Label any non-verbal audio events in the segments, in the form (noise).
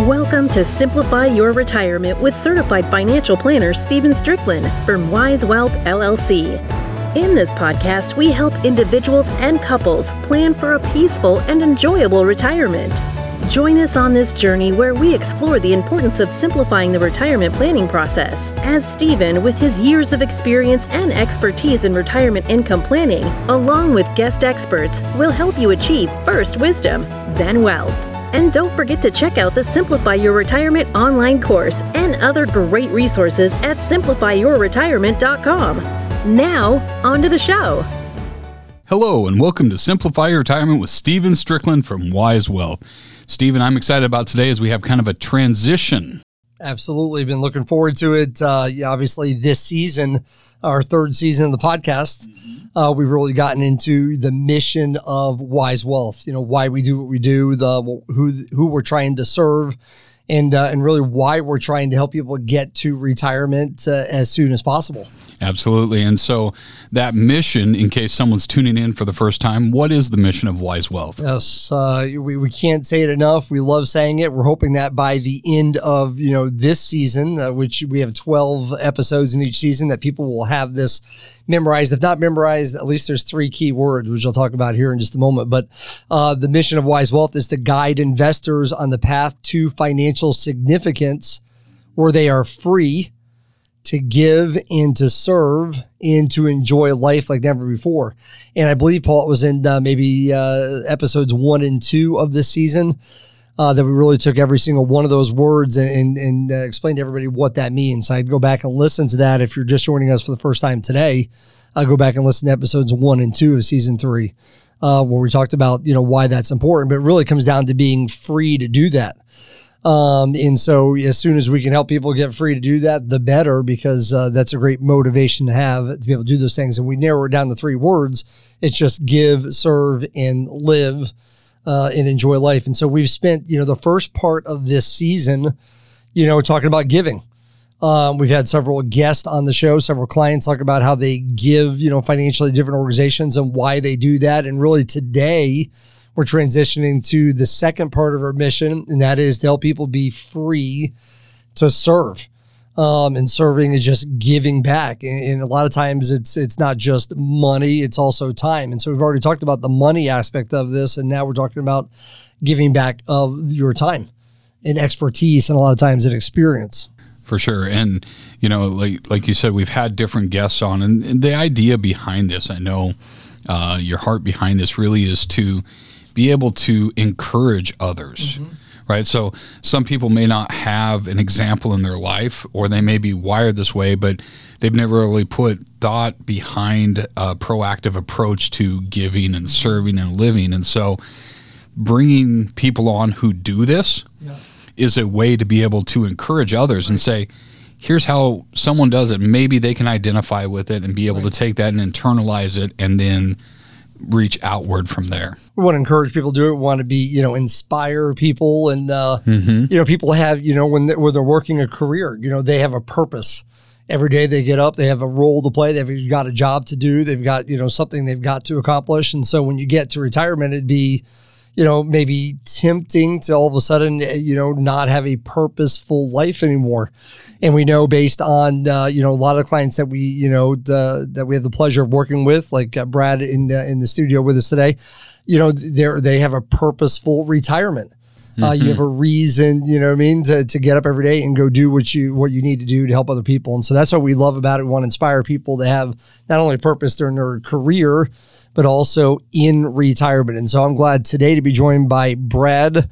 Welcome to Simplify Your Retirement with certified financial planner Stephen Strickland from Wise Wealth LLC. In this podcast, we help individuals and couples plan for a peaceful and enjoyable retirement. Join us on this journey where we explore the importance of simplifying the retirement planning process. As Stephen, with his years of experience and expertise in retirement income planning, along with guest experts, will help you achieve first wisdom, then wealth. And don't forget to check out the Simplify Your Retirement online course and other great resources at simplifyyourretirement.com. Now, on to the show. Hello, and welcome to Simplify Your Retirement with Stephen Strickland from Wise Wealth. Stephen, I'm excited about today as we have kind of a transition. Absolutely. Been looking forward to it. Uh, yeah, obviously, this season, our third season of the podcast, mm-hmm. uh, we've really gotten into the mission of Wise Wealth. You know, why we do what we do, the who who we're trying to serve, and uh, and really why we're trying to help people get to retirement uh, as soon as possible. Absolutely. And so that mission, in case someone's tuning in for the first time, what is the mission of Wise Wealth? Yes, uh, we, we can't say it enough. We love saying it. We're hoping that by the end of you know this season, uh, which we have 12 episodes in each season, that people will have this memorized. If not memorized, at least there's three key words, which I'll talk about here in just a moment. But uh, the mission of Wise Wealth is to guide investors on the path to financial significance where they are free to give and to serve and to enjoy life like never before. And I believe Paul it was in uh, maybe uh, episodes one and two of this season uh, that we really took every single one of those words and, and, and uh, explained to everybody what that means. So I'd go back and listen to that if you're just joining us for the first time today. I'll go back and listen to episodes one and two of season three. Uh, where we talked about you know why that's important, but it really comes down to being free to do that. Um, and so as soon as we can help people get free to do that, the better, because uh, that's a great motivation to have to be able to do those things. And we narrow it down to three words. It's just give, serve, and live, uh, and enjoy life. And so we've spent, you know, the first part of this season, you know, talking about giving. Um, we've had several guests on the show, several clients talk about how they give, you know, financially different organizations and why they do that. And really today, we're transitioning to the second part of our mission, and that is to help people be free to serve. Um, and serving is just giving back, and, and, a lot of times it's it's not just money; it's also time. And so we've already talked about the money aspect of this, and now we're talking about giving back of your time and expertise, and a lot of times an experience for sure. And you know, like like you said, we've had different guests on, and, and the idea behind this, I know, uh, your heart behind this really is to be able to encourage others. Mm-hmm. Right. So some people may not have an example in their life, or they may be wired this way, but they've never really put thought behind a proactive approach to giving and serving and living. And so bringing people on who do this yeah. is a way to be able to encourage others right. and say, here's how someone does it. Maybe they can identify with it and be able right. to take that and internalize it and then reach outward from there. We want to encourage people to do it. We want to be, you know, inspire people, and uh, mm-hmm. you know, people have, you know, when they're, when they're working a career, you know, they have a purpose. Every day they get up, they have a role to play. They've got a job to do. They've got, you know, something they've got to accomplish. And so when you get to retirement, it'd be, you know, maybe tempting to all of a sudden, you know, not have a purposeful life anymore. And we know based on, uh, you know, a lot of clients that we, you know, the, that we have the pleasure of working with, like uh, Brad in uh, in the studio with us today, you know, they they have a purposeful retirement. Mm-hmm. Uh, you have a mm-hmm. reason, you know what I mean, to, to get up every day and go do what you what you need to do to help other people. And so that's what we love about it. We want to inspire people to have not only purpose during their career, but also in retirement. And so I'm glad today to be joined by Brad.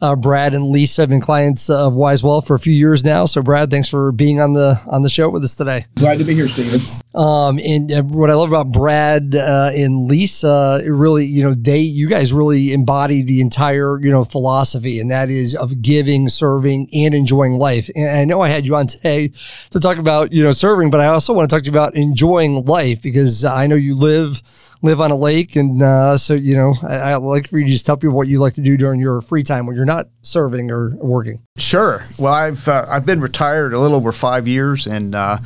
Uh, Brad and Lisa have been clients of Wise Wealth for a few years now. So, Brad, thanks for being on the on the show with us today. Glad to be here, Stephen. Um, and uh, what I love about Brad uh, and Lisa, really, you know, they, you guys really embody the entire, you know, philosophy, and that is of giving, serving, and enjoying life. And I know I had you on today to talk about, you know, serving, but I also want to talk to you about enjoying life because I know you live live on a lake, and uh, so you know, I, I like for you to just tell people what you like to do during your free time when you're not serving or working. Sure. Well, I've uh, I've been retired a little over five years, and uh,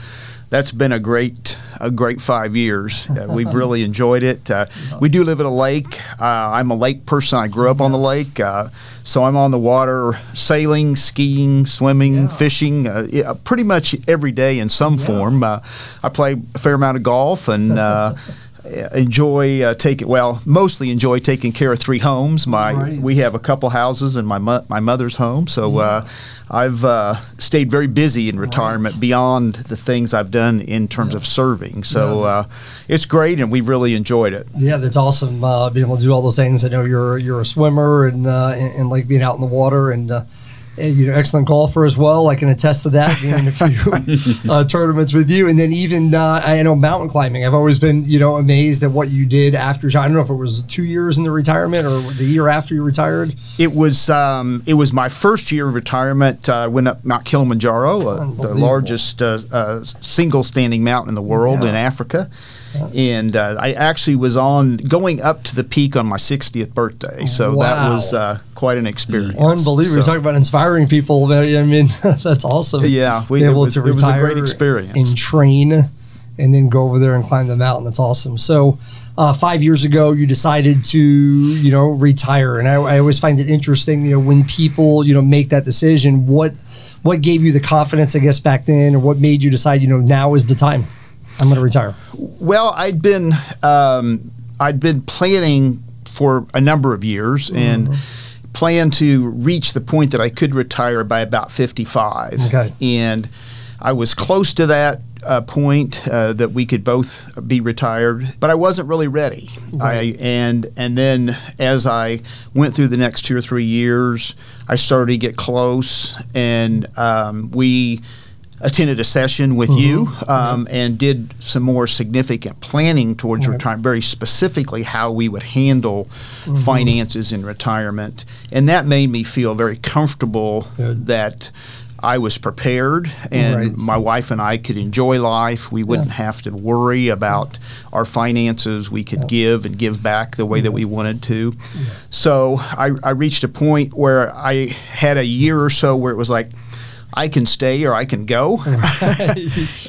that's been a great a great five years. Uh, we've really (laughs) enjoyed it. Uh, we do live at a lake. Uh, I'm a lake person. I grew up on the lake, uh, so I'm on the water, sailing, skiing, swimming, fishing, uh, yeah, pretty much every day in some form. Uh, I play a fair amount of golf and. (laughs) Uh, enjoy uh, taking well mostly enjoy taking care of three homes my Right. we have a couple houses and my mo- my mother's home so uh, I've uh, stayed very busy in retirement beyond the things I've done in terms of serving so uh, it's great and we've really enjoyed it Yeah, that's awesome. Uh, being able to do all those things. I know you're you're a swimmer and uh, and, and like being out in the water and. Uh, you know, excellent golfer as well. I can attest to that. Being in a few (laughs) uh, tournaments with you, and then even uh, I know mountain climbing. I've always been, you know, amazed at what you did after. I don't know if it was two years in the retirement or the year after you retired. It was um, it was my first year of retirement. Uh, I went up Mount Kilimanjaro, uh, the largest uh, uh, single standing mountain in the world Yeah. in Africa. And uh, I actually was on going up to the peak on my 60th birthday, so that was uh, quite an experience. Unbelievable! So- You're talking about inspiring people. I mean, (laughs) that's awesome. Yeah, we- Be it able was- to it was a retire great experience. and train, and then go over there and climb the mountain. That's awesome. So, uh, five years ago, you decided to, you know, retire, and I, I always find it interesting, you know, when people, you know, make that decision. What, what gave you the confidence, I guess, back then, or what made you decide, you know, now is the time. I'm going to retire. Well, I'd been um, I'd been planning for a number of years and planned to reach the point that I could retire by about 55. Okay. And I was close to that uh, point uh, that we could both be retired, but I wasn't really ready. I and and then as I went through the next two or three years, I started to get close, and um, we attended a session with you um, and did some more significant planning towards retirement, very specifically how we would handle finances in retirement. And that made me feel very comfortable Good. that I was prepared and Right. my wife and I could enjoy life. We wouldn't have to worry about our finances. We could give and give back the way that we wanted to. So I, I reached a point where I had a year or so where it was like, I can stay or I can go. (laughs)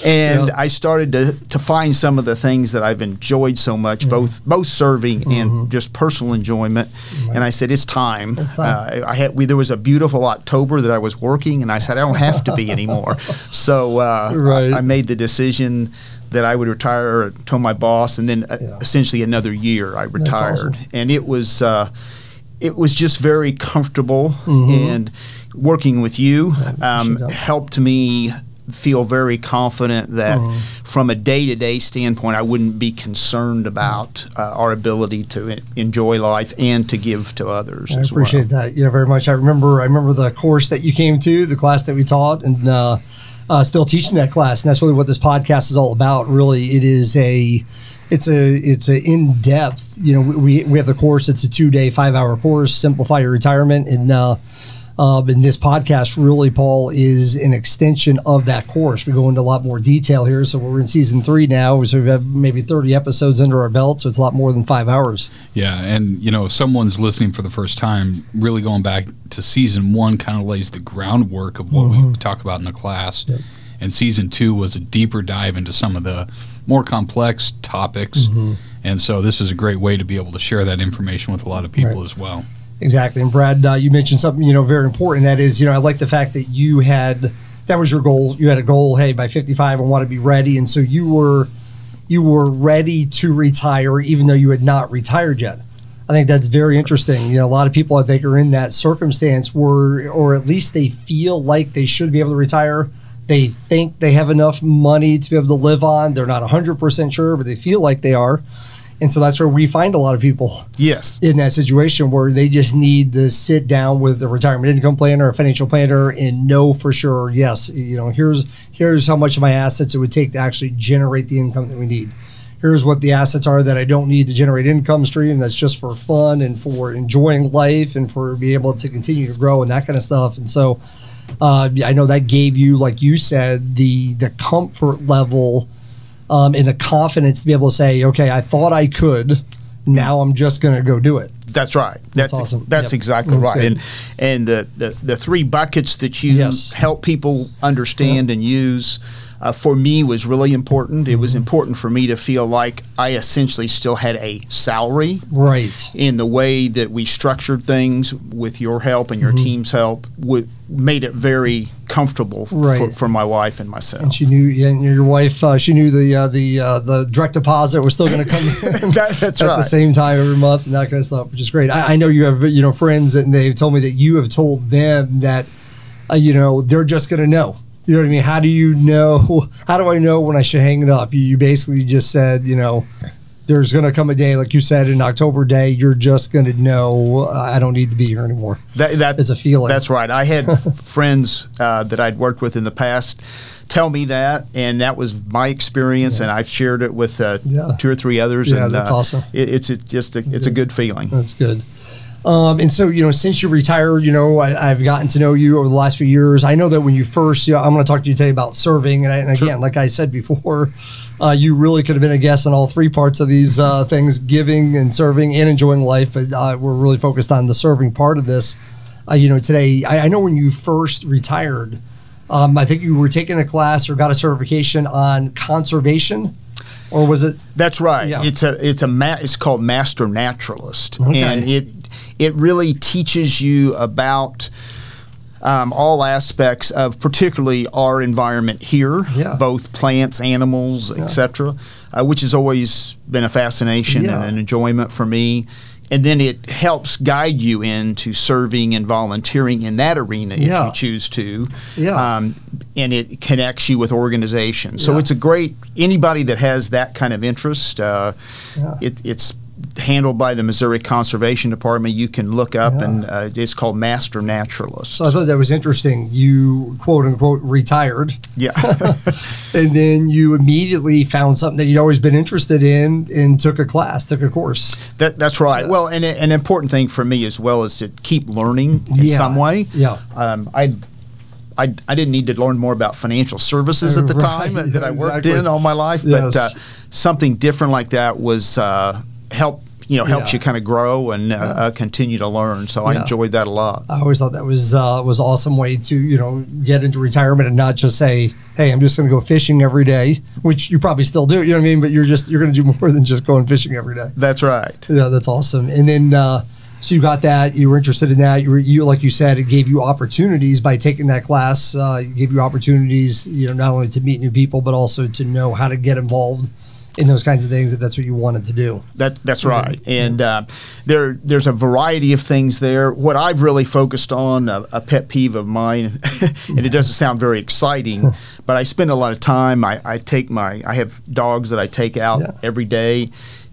and Yeah. I started to, to find some of the things that I've enjoyed so much, both both serving and just personal enjoyment. And I said, it's time. It's time. Uh, I had we, there was a beautiful October that I was working, and I said I don't have to be anymore. (laughs) so uh, Right. I, I made the decision that I would retire. Told my boss, and then uh, Yeah. essentially another year I retired, awesome. and it was. Uh, it was just very comfortable, Mm-hmm. and working with you um, helped me feel very confident that Mm-hmm. from a day-to-day standpoint i wouldn't be concerned about uh, our ability to enjoy life and to give to others I appreciate well. that, you know, very much. I remember, I remember the course that you came to, the class that we taught, and uh, uh, still teaching that class. And that's really what this podcast is all about. Really, it is a, it's a, it's a in depth. You know, we we have the course. It's a two day, five hour course. Simplify your retirement, and uh, um, and this podcast really, Paul, is an extension of that course. We go into a lot more detail here. So we're in season three now. So we have maybe thirty episodes under our belt. So it's a lot more than five hours. Yeah, and you know, if someone's listening for the first time, really going back to season one kind of lays the groundwork of what we talk about in the class. And season two was a deeper dive into some of the more complex topics. And so this is a great way to be able to share that information with a lot of people Right. as well. Exactly. And Brad, uh, you mentioned something, you know, very important. That is, you know, I like the fact that you had, that was your goal. You had a goal, hey, by 55, I want to be ready. And so you were, you were ready to retire, even though you had not retired yet. I think that's very interesting. You know, a lot of people I think are in that circumstance where, or at least they feel like they should be able to retire. They think they have enough money to be able to live on. They're not 100% sure, but they feel like they are. And so that's where we find a lot of people Yes. in that situation where they just need to sit down with a retirement income planner, a financial planner, and know for sure, yes, you know, here's here's how much of my assets it would take to actually generate the income that we need. Here's what the assets are that I don't need to generate income stream. That's just for fun and for enjoying life and for being able to continue to grow and that kind of stuff. And so, uh, I know that gave you, like you said, the the comfort level um, and the confidence to be able to say, okay, I thought I could. Now I'm just going to go do it. That's right. That's That's awesome. That's Yep. exactly That's right. good. And and the, the the three buckets that you Yes. help people understand and use. Uh, for me was really important. It Mm-hmm. was important for me to feel like I essentially still had a salary Right. in the way that we structured things with your help and Mm-hmm. your team's help w- made it very comfortable for, Right. for my wife and myself. And she knew, and your wife, uh, she knew the uh, the uh, the direct deposit was still going to come (laughs) That- that's at the same time every month and that kind of stuff, which is great. I, I know you have you know friends and they've told me that you have told them that uh, you know they're just going to know. You know what I mean? How do you know? (laughs) How do I know when I should hang it up? You, you basically just said, you know, there's going to come a day, like you said, in October day, you're just going to know uh, I don't need to be here anymore. That, that It's a feeling. That's right. I had (laughs) friends uh, that I'd worked with in the past tell me that, and that was my experience, and I've shared it with uh, Yeah. two or three others. Yeah, and, that's uh, awesome. It, it's it's just a, it's a good feeling. That's good. Um, and so, you know, since you retired, you know, I, I've gotten to know you over the last few years. I know that when you first, you know, I'm going to talk to you today about serving. And, I, and again, like I said before, (laughs) uh, you really could have been a guest on all three parts of these uh, (laughs) things giving and serving and enjoying life. But uh, we're really focused on the serving part of this. Uh, you know, today, I, I know when you first retired, um, I think you were taking a class or got a certification on conservation, or was it? That's right. Yeah. It's a it's a ma- it's called Master Naturalist, Okay. and it it really teaches you about. Um, all aspects of particularly our environment here, Yeah. both plants, animals, etc., uh, which has always been a fascination Yeah. and an enjoyment for me. And then it helps guide you into serving and volunteering in that arena if you choose to. Yeah. Um, and it connects you with organizations. So Yeah. it's a great anybody that has that kind of interest. Uh, Yeah. it, it's handled by the Missouri Conservation Department. You can look up, Yeah. and uh, it's called Master Naturalist. So I thought that was interesting. You quote unquote retired. yeah, (laughs) and then you immediately found something that you'd always been interested in and took a class, took a course. that, that's right. Well, and an important thing for me as well is to keep learning in Yeah. some way. Yeah. Um, I. I, I didn't need to learn more about financial services at the (laughs) Right. time that I worked Exactly. in all my life, Yes. but uh, something different like that was uh, help you know helps Yeah. you kind of grow and uh, uh, continue to learn. So I enjoyed that a lot. I always thought that was uh, was an awesome way to you know get into retirement and not just say, "Hey, I'm just going to go fishing every day," which you probably still do. You know what I mean? But you're just you're going to do (laughs) more than just going fishing every day. That's right. Yeah, that's awesome. And then uh, so you got that. You were interested in that. You were you like you said, it gave you opportunities by taking that class. Uh, it gave you opportunities, you know, not only to meet new people but also to know how to get involved in those kinds of things if that's what you wanted to do. That that's right, and uh, there there's a variety of things there. What I've really focused on, a, a pet peeve of mine, (laughs) and it doesn't sound very exciting, but I spend a lot of time. I, I take my I have dogs that I take out Yeah. every day,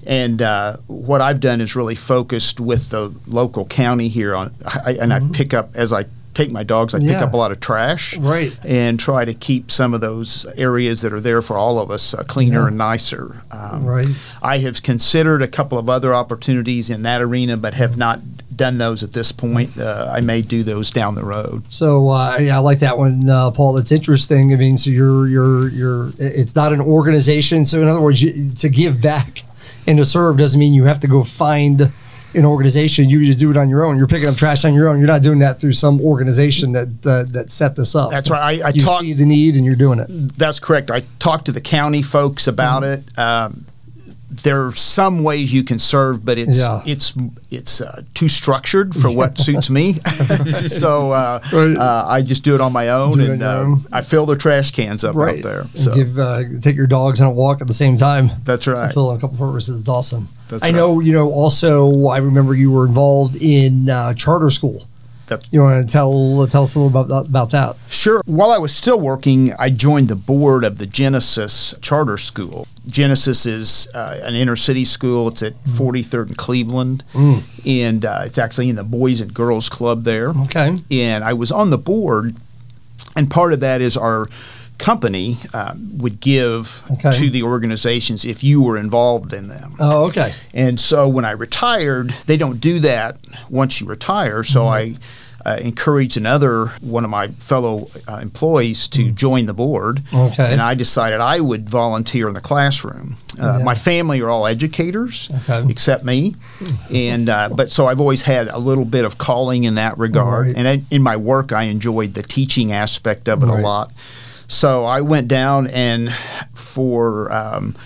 and uh, what I've done is really focused with the local county here on, I, and I pick up as I take my dogs. I pick Mm-hmm. Up a lot of trash, Right. and try to keep some of those areas that are there for all of us uh, cleaner Yeah. and nicer. Um, Right. I have considered a couple of other opportunities in that arena, but have not done those at this point. Uh, I may do those down the road. So uh, yeah, I like that one, uh, Paul. That's interesting. I mean, so you're you're you're. It's not an organization. So in other words, you, to give back and to serve doesn't mean you have to go find an organization. You just do it on your own. You're picking up trash on your own. You're not doing that through some organization that uh, that set this up. That's right. I, I you talk. see the need and you're doing it. That's correct. I talked to the county folks about Mm-hmm. it. Um, there are some ways you can serve, but it's Yeah. it's it's uh, too structured for what suits me. (laughs) (laughs) so uh, Right. uh, I just do it on my own, Do and uh, own. I fill the trash cans up out there. And So give uh, take your dogs on a walk at the same time. that's right. fulfill a couple purposes. It's awesome. That's I know, you know, also, I remember you were involved in uh, charter school. You want to tell tell us a little about about that? Sure. While I was still working, I joined the board of the Genesis Charter School. Genesis is uh, an inner city school. It's at 43rd and Cleveland, and uh, it's actually in the Boys and Girls Club there. Okay. And I was on the board, and part of that is our company um, would give Okay. to the organizations if you were involved in them. Oh, okay. And so when I retired, they don't do that once you retire. So I uh, encouraged another one of my fellow uh, employees to join the board. Okay. And I decided I would volunteer in the classroom. Uh, Yeah. My family are all educators, Okay. except me, and uh, but so I've always had a little bit of calling in that regard. Right. And I, in my work, I enjoyed the teaching aspect of it Right. a lot. So I went down and for um,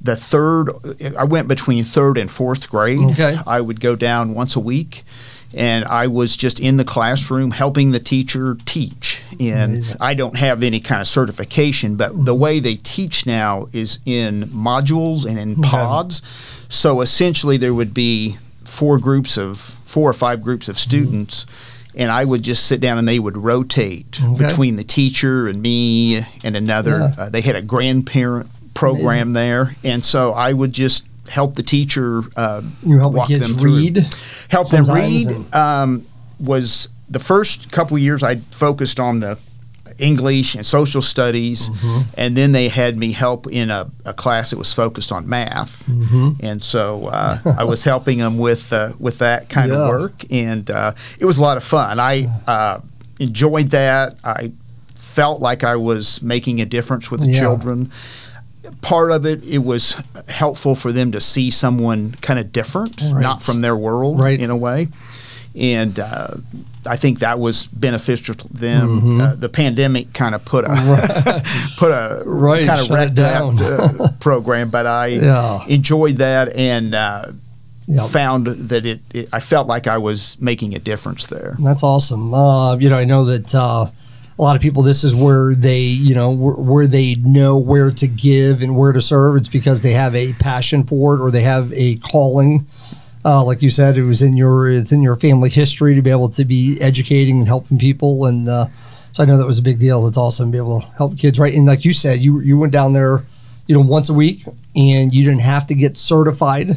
the third, I went between third and fourth grade. Okay. I would go down once a week. And I was just in the classroom helping the teacher teach. And Amazing. I don't have any kind of certification, but the way they teach now is in modules and in pods. So essentially, there would be four groups of four or five groups of students, and I would just sit down and they would rotate Okay. between the teacher and me and another. Yeah. Uh, they had a grandparent program there, and so I would just help the teacher uh, You help the walk kids them through. read Help them read um, was the first couple years I focused on the English and social studies, Mm-hmm. and then they had me help in a, a class that was focused on math, Mm-hmm. and so uh, I was helping them with uh, with that kind Yeah. of work, and uh, it was a lot of fun. I uh, enjoyed that. I felt like I was making a difference with the Yeah. children. Part of it, it was helpful for them to see someone kind of different, Right. not from their world Right. in a way. And uh, I think that was beneficial to them. Mm-hmm. Uh, the pandemic kind of put a put a Right, (laughs) kind of wrecked that uh, (laughs) program, but I Yeah. enjoyed that and uh, Yep. found that it, it. I felt like I was making a difference there. That's awesome. Uh, you know, I know that uh, a lot of people. This is where they, you know, where, where they know where to give and where to serve. It's because they have a passion for it or they have a calling. Uh, like you said, it was in your it's in your family history to be able to be educating and helping people, and uh, so I know that was a big deal. It's awesome to be able to help kids, right? And like you said, you you went down there, you know, once a week, and you didn't have to get certified.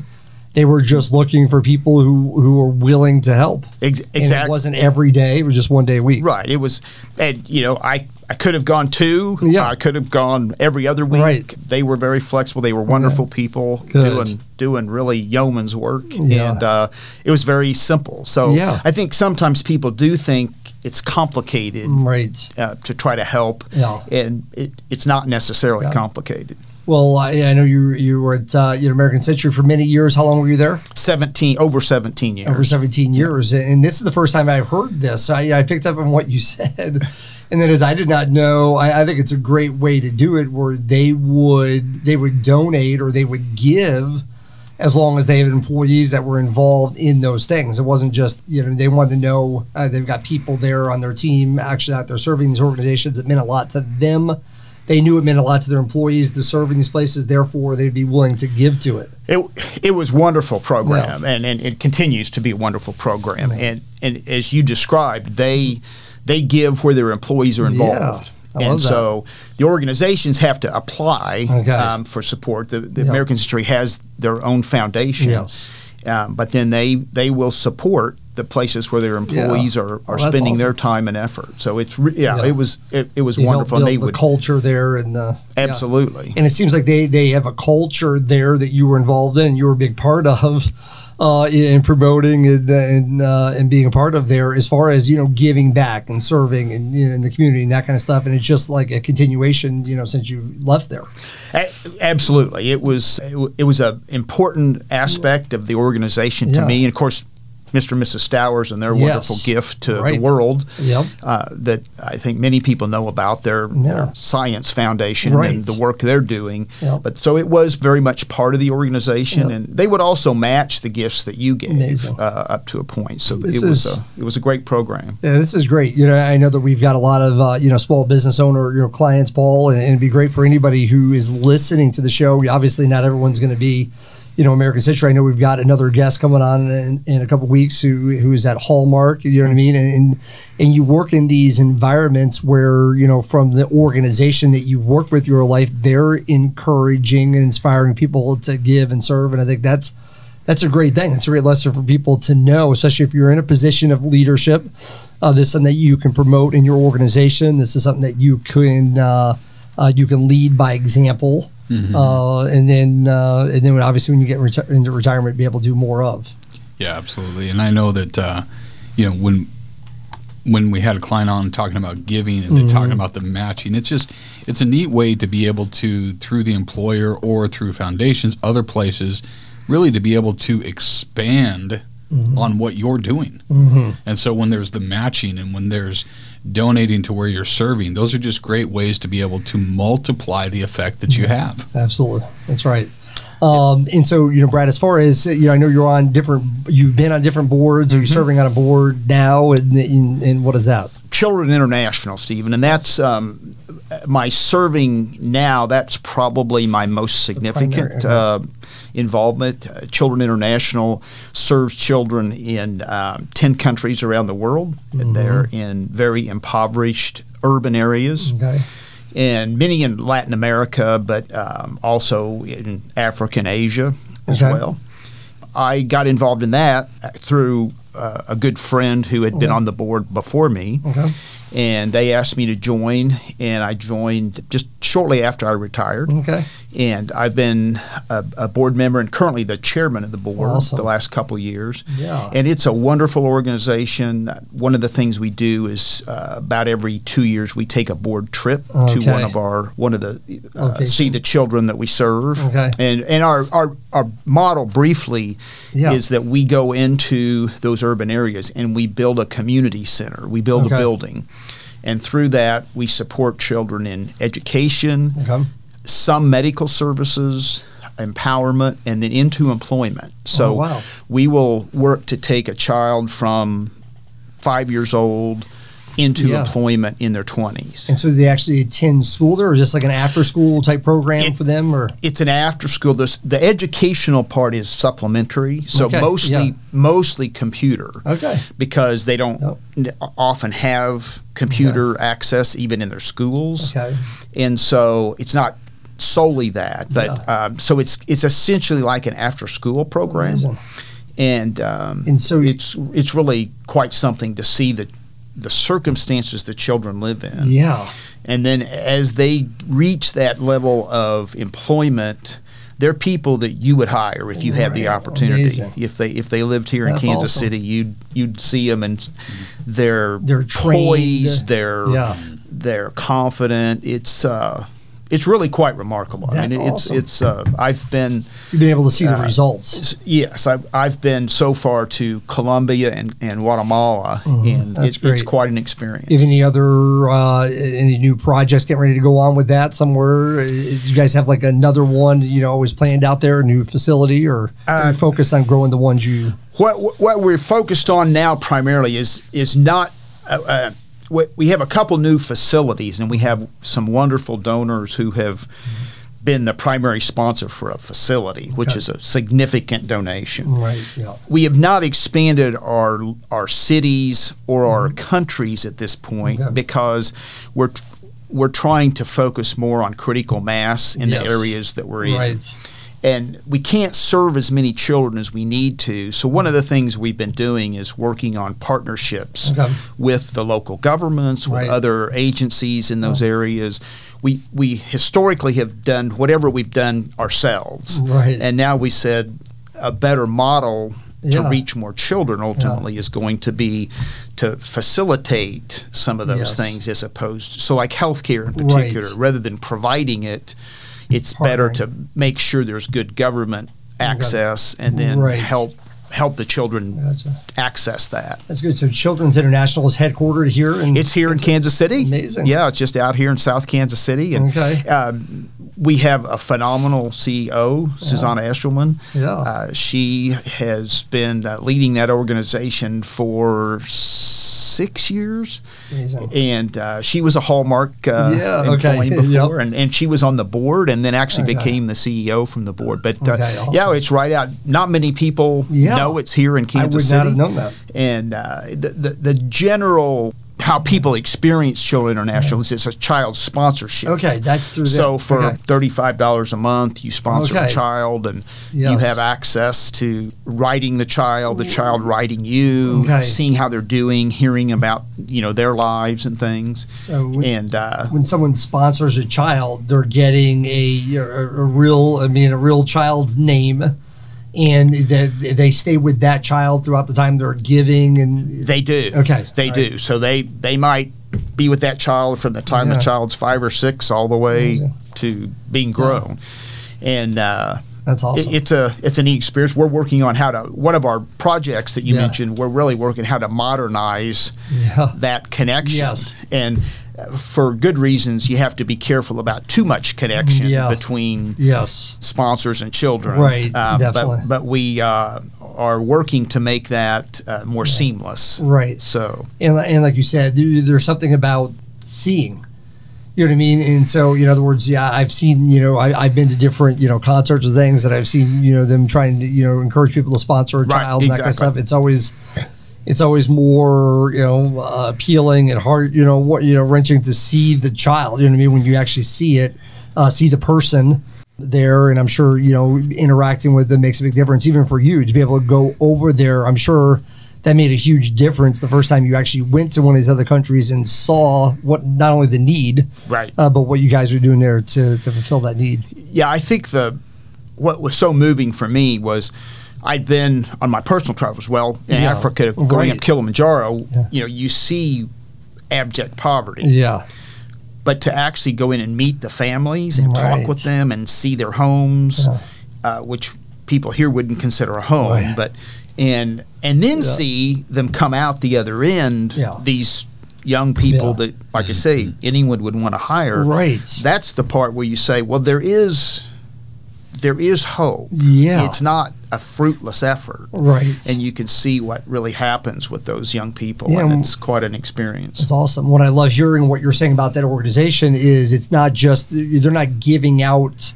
They were just looking for people who who were willing to help. Ex- And it exactly. wasn't every day; it was just one day a week. Right. It was, and you know, I I could have gone two. Yeah. I could have gone every other week. Right. They were very flexible. They were wonderful people Good. doing doing really yeoman's work, Yeah. and uh, it was very simple. So Yeah. I think sometimes people do think it's complicated. Right. Uh, to try to help, Yeah. and it, it's not necessarily complicated. Well, I, I know you you were at uh, American Century for many years. How long were you there? Seventeen over seventeen years. Over 17 years. And this is the first time I've heard this. I, I picked up on what you (laughs) said. And that is, I did not know. I, I think it's a great way to do it, where they would they would donate or they would give, as long as they had employees that were involved in those things. It wasn't just you know they wanted to know uh, they've got people there on their team actually out there serving these organizations. It meant a lot to them. They knew it meant a lot to their employees to serve in these places. Therefore, they'd be willing to give to it. It, it was wonderful program, and, and it continues to be a wonderful program. And and as you described, they they give where their employees are involved. I and so the organizations have to apply Okay. um, for support. The, the Yeah. American Century has their own foundation, Yes. um, but then they they will support the places where their employees are, are Well, spending their time and effort. So it's re- yeah, Yeah. it was it, it was You wonderful. And they the would culture there and the yeah. absolutely. And it seems like they they have a culture there that you were involved in and you were a big part of. Uh, in promoting and and, uh, and being a part of there, as far as you know, giving back and serving and you know, in the community and that kind of stuff, and it's just like a continuation, you know, since you left there. Absolutely, it was it was a important aspect of the organization to Yeah. me, and of course, Mr. and Mrs. Stowers and their Yes. wonderful gift to Right. the world Yep. uh, that I think many people know about their, Yeah. their science foundation Right. and the work they're doing. Yep. But so it was very much part of the organization, Yep. and they would also match the gifts that you gave uh, up to a point. So This it was is- a, it was a great program. Yeah, this is great. You know, I know that we've got a lot of uh, you know small business owner you know clients, Paul, and, and it'd be great for anybody who is listening to the show. Obviously, not everyone's going to be, you know, American Century. I know we've got another guest coming on in, in a couple weeks who who is at Hallmark. You know what I mean? And, and you work in these environments where you know from the organization that you work with your life, they're encouraging and inspiring people to give and serve, and I think that's that's a great thing. It's a great lesson for people to know, especially if you're in a position of leadership. Uh, this is something that you can promote in your organization. This is something that you can uh, uh, you can lead by example, uh, and then uh, and then obviously when you get reti- into retirement, be able to do more of. Yeah, absolutely. And I know that uh, you know when when we had a client on talking about giving and they're talking about the matching, it's just it's a neat way to be able to through the employer or through foundations, other places, really to be able to expand on what you're doing. And so when there's the matching and when there's donating to where you're serving, those are just great ways to be able to multiply the effect that you have. Absolutely, that's right. Um, and so, you know, Brad, as far as you know, I know you're on different. You've been on different boards. Are you serving on a board now? And, and, and what is that? Children International, Stephen, and that's um, my serving now. That's probably my most significant primary, uh, involvement. Uh, Children International serves children in um, ten countries around the world, and they're in very impoverished urban areas. Okay. and many in Latin America, but um, also in Africa and Asia as Okay. well. I got involved in that through uh, a good friend who had been on the board before me. Okay. And they asked me to join, and I joined just shortly after I retired. Okay. And I've been a, a board member and currently the chairman of the board Awesome. the last couple of years. Yeah. And it's a wonderful organization. One of the things we do is uh, about every two years we take a board trip to one of our one of the uh, Location. see the children that we serve. Okay. And and our our, our model briefly Yeah. is that we go into those urban areas and we build a community center. We build Okay. a building. And through that, we support children in education, Okay. Some medical services, empowerment, and then into employment. Oh, so Oh, wow. we will work to take a child from five years old into Yeah. employment in their 20s. And so they actually attend school there, or is this like an after school type program It- for them, or It's an after school. This, the educational part is supplementary, so Okay, mostly yeah. mostly computer. Okay. Because they don't oh. Yep. often have computer access even in their schools. okay, and so it's not solely that, but um, so it's it's essentially like an after school program, Amazing. and um, And so- it's it's really quite something to see the the circumstances the children live in, yeah, and then as they reach that level of employment. They're people that you would hire if you had the opportunity. Amazing. If they if they lived here in Kansas awesome. City, you'd you'd see them and they're They're trained. poised. They're Yeah. they're confident. It's uh, it's really quite remarkable. I That's mean, it's awesome. it's uh, I've been you've been able to see the Uh, results. yes, I've, I've been so far to Colombia and, and Guatemala, and Mm-hmm. That's it, it's quite an experience. If any other uh, any new projects getting ready to go on with that somewhere? Uh, Do you guys have like another one you know always planned out there, a new facility, or are Uh, focused on growing the ones you? what what we're focused on now primarily is is not. Uh, uh, we- we have a couple new facilities, and we have some wonderful donors who have been the primary sponsor for a facility, which Okay. is a significant donation. Right. Yeah. we have not expanded our our cities or mm-hmm. our countries at this point Okay. because we're we're trying to focus more on critical mass in Yes. the areas that we're in. Right. And we can't serve as many children as we need to. So one of the things we've been doing is working on partnerships Okay. with the local governments, with other agencies in those areas. We we historically have done whatever we've done ourselves. Right. And now we said a better model to Yeah. reach more children ultimately is going to be to facilitate some of those Yes. things as opposed so like healthcare in Right. particular rather than providing it it's better to make sure there's good government access and then Right. help help the children Gotcha. access that That's good. So Children's International is headquartered here, and it's here in Kansas City. Amazing. Yeah, it's just out here in South Kansas City, and Okay. um, we have a phenomenal CEO, Susana Eshleman. Yeah. Uh, she has been uh, leading that organization for six years, Amazing. and uh, she was a Hallmark uh, Yeah, okay. employee (laughs) before, Yep. and, and she was on the board, and then actually Okay. became the CEO from the board. But uh, Okay, awesome. yeah, it's right out. Not many people Yeah. know it's here in I Kansas would City not have known that. and uh, the, the the general how people experience Children International is it's a child sponsorship. Okay, that's through. So them. for Okay. thirty five dollars a month, you sponsor Okay. a child, and you have access to writing the child, the child writing you, Okay. seeing how they're doing, hearing about you know their lives and things. So when, And uh, when someone sponsors a child, they're getting a, a a real, I mean, a real child's name, and that they stay with that child throughout the time they're giving and They do. Okay. They All do. So they they might be with that child from the time Yeah. the child's five or six all the way to being grown, and. Uh, that's awesome. it- It's a it's a neat experience. We're working on how to one of our projects that you Yeah. mentioned. We're really working how to modernize Yeah. that connection. Yes. and uh, for good reasons, you have to be careful about too much connection Yeah. between yes. sponsors and children. Right, Uh, definitely. But but we uh, are working to make that uh, more seamless. Right. So and, and like you said, there's something about seeing. You know what I mean? And so, in other words, yeah, I've seen, you know, I, I've been to different, you know, concerts and things, and I've seen, you know, them trying to, you know, encourage people to sponsor a Right, child and that kind of stuff. It's always, it's always more, you know, uh, appealing and hard, you know, what, you know, wrenching to see the child. You know what I mean? When you actually see it, uh, see the person there, and I'm sure, you know, interacting with them makes a big difference, even for you to be able to go over there. I'm sure that made a huge difference the first time you actually went to one of these other countries and saw what not only the need, Right. uh, but what you guys were doing there to, to fulfill that need. yeah, I think the what was so moving for me was I'd been on my personal travels. Well, in Yeah, Africa, going right. up Kilimanjaro, Yeah. you know, you see abject poverty. Yeah, but to actually go in and meet the families and Right. talk with them and see their homes, Yeah. uh, which people here wouldn't consider a home, Right. but and and then Yeah. see them come out the other end. Yeah. These young people Yeah. that, like I mm-hmm. say, anyone would want to hire. right. That's the part where you say, well, there is there is hope. Yeah. it's not a fruitless effort. right. And you can see what really happens with those young people, Yeah, and and- it's quite an experience. It's awesome. What I love hearing what you're saying about that organization is it's not just they're not giving out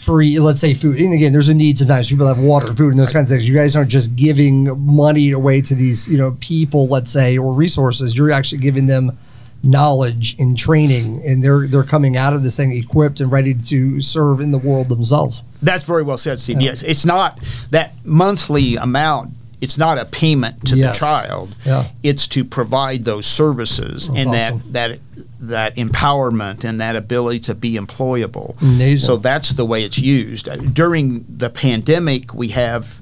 free, let's say food. And again, there's a need sometimes. People have water, food, and those kinds of things. You guys aren't just giving money away to these, you know, people, let's say, or resources. You're actually giving them knowledge and training, and they're they're coming out of this thing equipped and ready to serve in the world themselves. That's very well said, Steve. Yes, it's not that monthly amount. It's not a payment to Yes. the child. Yeah. It's to provide those services That's and awesome. that that that empowerment and that ability to be employable. Amazing. So that's the way it's used. Uh, During the pandemic, we have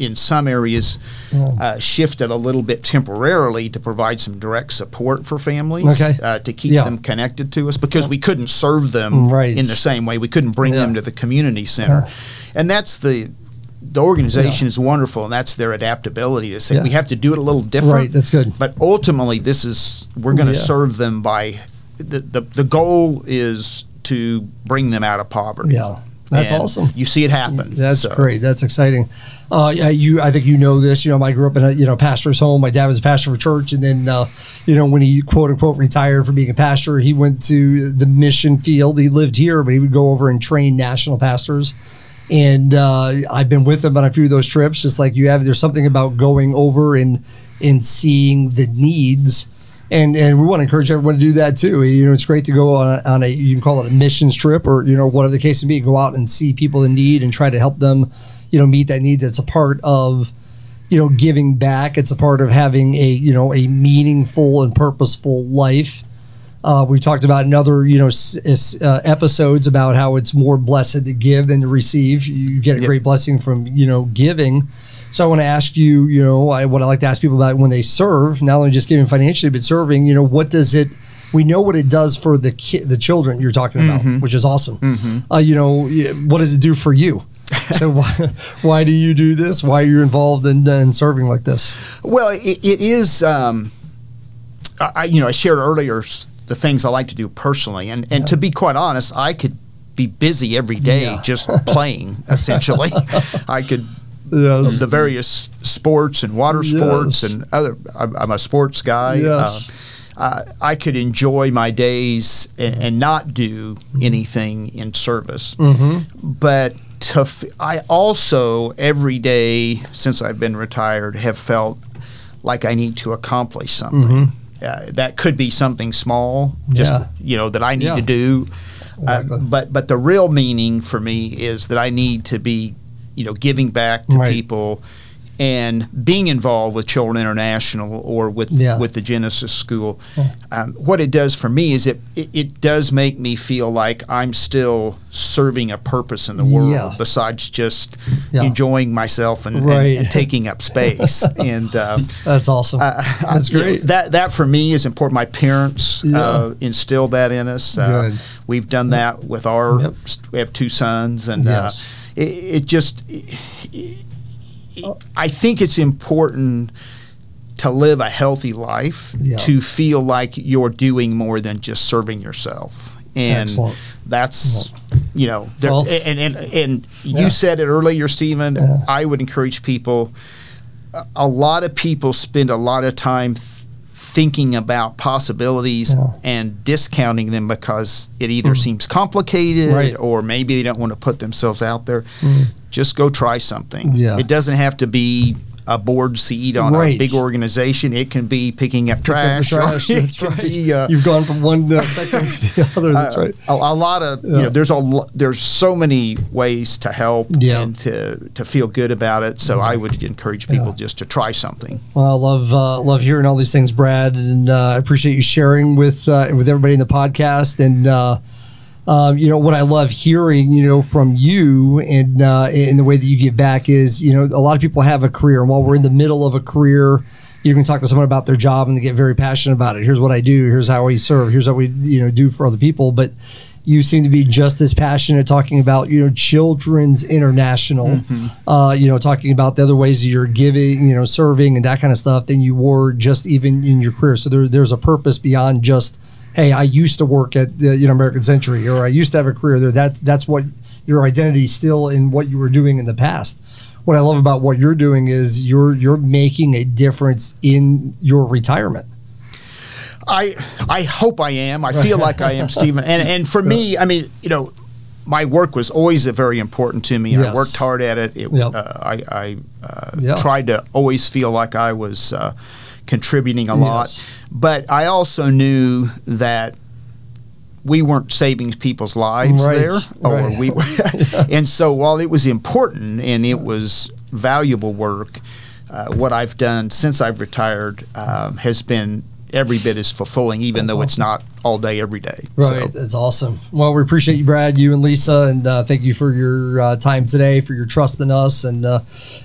in some areas Yeah. uh, shifted a little bit temporarily to provide some direct support for families Okay. uh, to keep Yeah. them connected to us because we couldn't serve them Right. in the same way. We couldn't bring Yeah. them to the community center, and that's the the organization is wonderful, and that's their adaptability to say Yeah. we have to do it a little different. Right, that's good. But ultimately, this is we're going to Yeah. serve them by the, the the goal is to bring them out of poverty. Yeah. That's And awesome. You see it happen. That's So- great. That's exciting. Uh, yeah, you, I think you know this. You know, I grew up in a you know pastor's home. My dad was a pastor for church, and then uh, you know when he quote unquote retired from being a pastor, he went to the mission field. He lived here, but he would go over and train national pastors. And uh, I've been with them on a few of those trips, just like you have. There's something about going over and and seeing the needs. And, and we want to encourage everyone to do that too. You know, it's great to go on a, on a you can call it a missions trip or you know whatever the case may be. Go out and see people in need and try to help them, you know, meet that need. It's a part of, you know, giving back. It's a part of having a you know a meaningful and purposeful life. Uh, we talked about in other you know s- uh, episodes about how it's more blessed to give than to receive. You get a Yep. great blessing from you know giving. So I want to ask you, you know, I, what I like to ask people about when they serve, not only just giving financially, but serving. You know, what does it? We know what it does for the ki- the children you're talking about, which is awesome. Uh, you know, what does it do for you? (laughs) so why why do you do this? Why are you involved in, in serving like this? Well, it, it is. Um, I, you know, I shared earlier the things I like to do personally, and and to be quite honest, I could be busy every day Yeah. just (laughs) playing. Essentially, I could Yes. the various sports and water sports Yes. and other. I'm, I'm a sports guy. Yes. Uh, uh, I could enjoy my days and, and not do anything in service, but to f- I also every day since I've been retired have felt like I need to accomplish something. Uh, that could be something small, just Yeah. you know that I need Yeah. to do. Uh, but but the real meaning for me is that I need to be, you know, giving back to Right. people and being involved with Children International or with Yeah. with the Genesis School, um, what it does for me is it, it it does make me feel like I'm still serving a purpose in the world Yeah. besides just Yeah. enjoying myself and, and- Right. and taking up space. (laughs) and um, That's awesome. I- That's you know, great. that that for me is important. My parents Yeah. uh, instilled that in us. Uh, we've done that with our. Yep. We have two sons, and Yes. uh, it, it just. I think it's important to live a healthy life Yeah. to feel like you're doing more than just serving yourself. And Excellent. that's you know, there, Well- and and and you Yeah. said it earlier, Stephen. Yeah. I would encourage people a- lot of people spend a lot of time thinking about possibilities Yeah. and discounting them because it either seems complicated Mm. Right. or maybe they don't want to put themselves out there. Just go try something. Yeah. It doesn't have to be a board seat on Right. a big organization. It can be picking up trash. trash, (laughs) That's right. be, uh, You've gone from one uh, (laughs) spectrum to the other. That's right. A, a lot of you know, there's a lo- there's so many ways to help Yeah. and to to feel good about it. So I would encourage people Yeah. just to try something. Well, I love uh, love hearing all these things, Brad, and uh, I appreciate you sharing with uh, with everybody in the podcast. And uh, um, you know what I love hearing, you know, from you and uh, in the way that you give back is, you know, a lot of people have a career, and while we're in the middle of a career, you can talk to someone about their job and they get very passionate about it. Here's what I do. Here's how we serve. Here's how we you know do for other people, but. You seem to be just as passionate talking about, you know, Children's International, uh, you know, talking about the other ways that you're giving, you know, serving and that kind of stuff than you were just even in your career. So there, there's a purpose beyond just, hey, I used to work at the you know American Century or I used to have a career there. That's that's what your identity is still in what you were doing in the past. What I love about what you're doing is you're you're making a difference in your retirement. I I hope I am. I feel like I am, Stephen. And and for me, I mean, you know, my work was always very important to me. I worked hard at it. it Yep. uh, I I uh, Yeah. tried to always feel like I was uh, contributing a Yes. lot. But I also knew that we weren't saving people's lives Right, there, or right. we. (laughs) (laughs) and so while it was important and it was valuable work, uh, what I've done since I've retired um, has been every bit as fulfilling, even That's though it's not all day every day. Right, So, that's awesome. Well, we appreciate you, Brad, you and Lisa, and uh, thank you for your uh, time today, for your trust in us, and uh,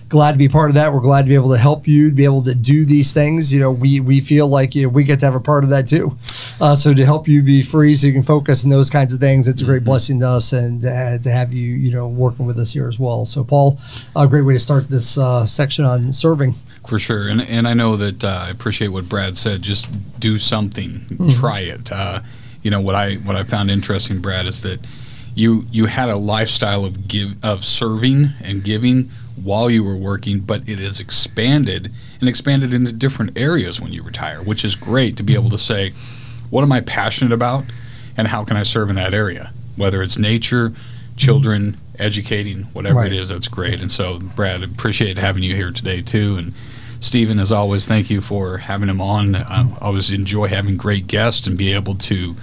glad to be part of that. We're glad to be able to help you, to be able to do these things. You know, we we feel like you know, we get to have a part of that too. Uh, so to help you be free, so you can focus on those kinds of things, it's a great blessing to us, and uh, to have you, you know, working with us here as well. So, Paul, a great way to start this uh, section on serving. For sure, and and I know that uh, I appreciate what Brad said. Just do something, try it. Uh, you know what I what I found interesting, Brad, is that you you had a lifestyle of give of serving and giving while you were working, but it has expanded and expanded into different areas when you retire, which is great to be able to say, what am I passionate about, and how can I serve in that area, whether it's nature, children, educating, whatever Right. it is. That's great. And so, Brad, appreciate having you here today too, and. Stephen, as always, thank you for having him on. I always enjoy having great guests and be able to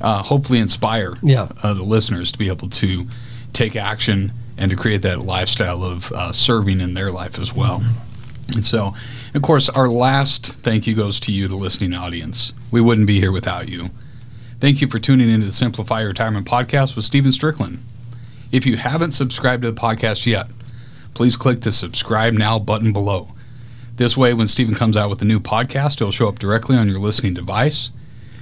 uh, hopefully inspire Yeah. uh, the listeners to be able to take action and to create that lifestyle of uh, serving in their life as well. And so, of course, our last thank you goes to you, the listening audience. We wouldn't be here without you. Thank you for tuning into the Simplify Retirement podcast with Stephen Strickland. If you haven't subscribed to the podcast yet, please click the subscribe now button below. This way, when Stephen comes out with a new podcast, it'll show up directly on your listening device.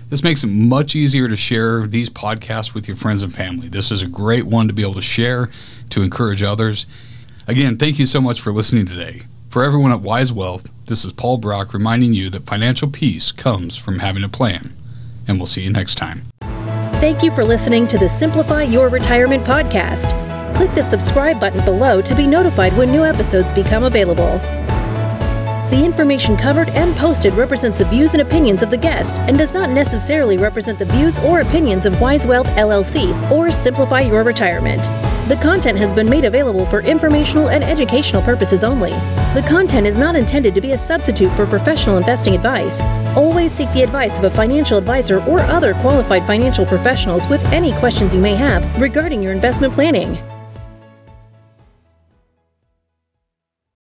This makes it much easier to share these podcasts with your friends and family. This is a great one to be able to share to encourage others. Again, thank you so much for listening today. For everyone at Wise Wealth, this is Paul Brock reminding you that financial peace comes from having a plan. And we'll see you next time. Thank you for listening to the Simplify Your Retirement podcast. Click the subscribe button below to be notified when new episodes become available. The information covered and posted represents the views and opinions of the guest and does not necessarily represent the views or opinions of Wise Wealth LLC or Simplify Your Retirement. The content has been made available for informational and educational purposes only. The content is not intended to be a substitute for professional investing advice. Always seek the advice of a financial advisor or other qualified financial professionals with any questions you may have regarding your investment planning.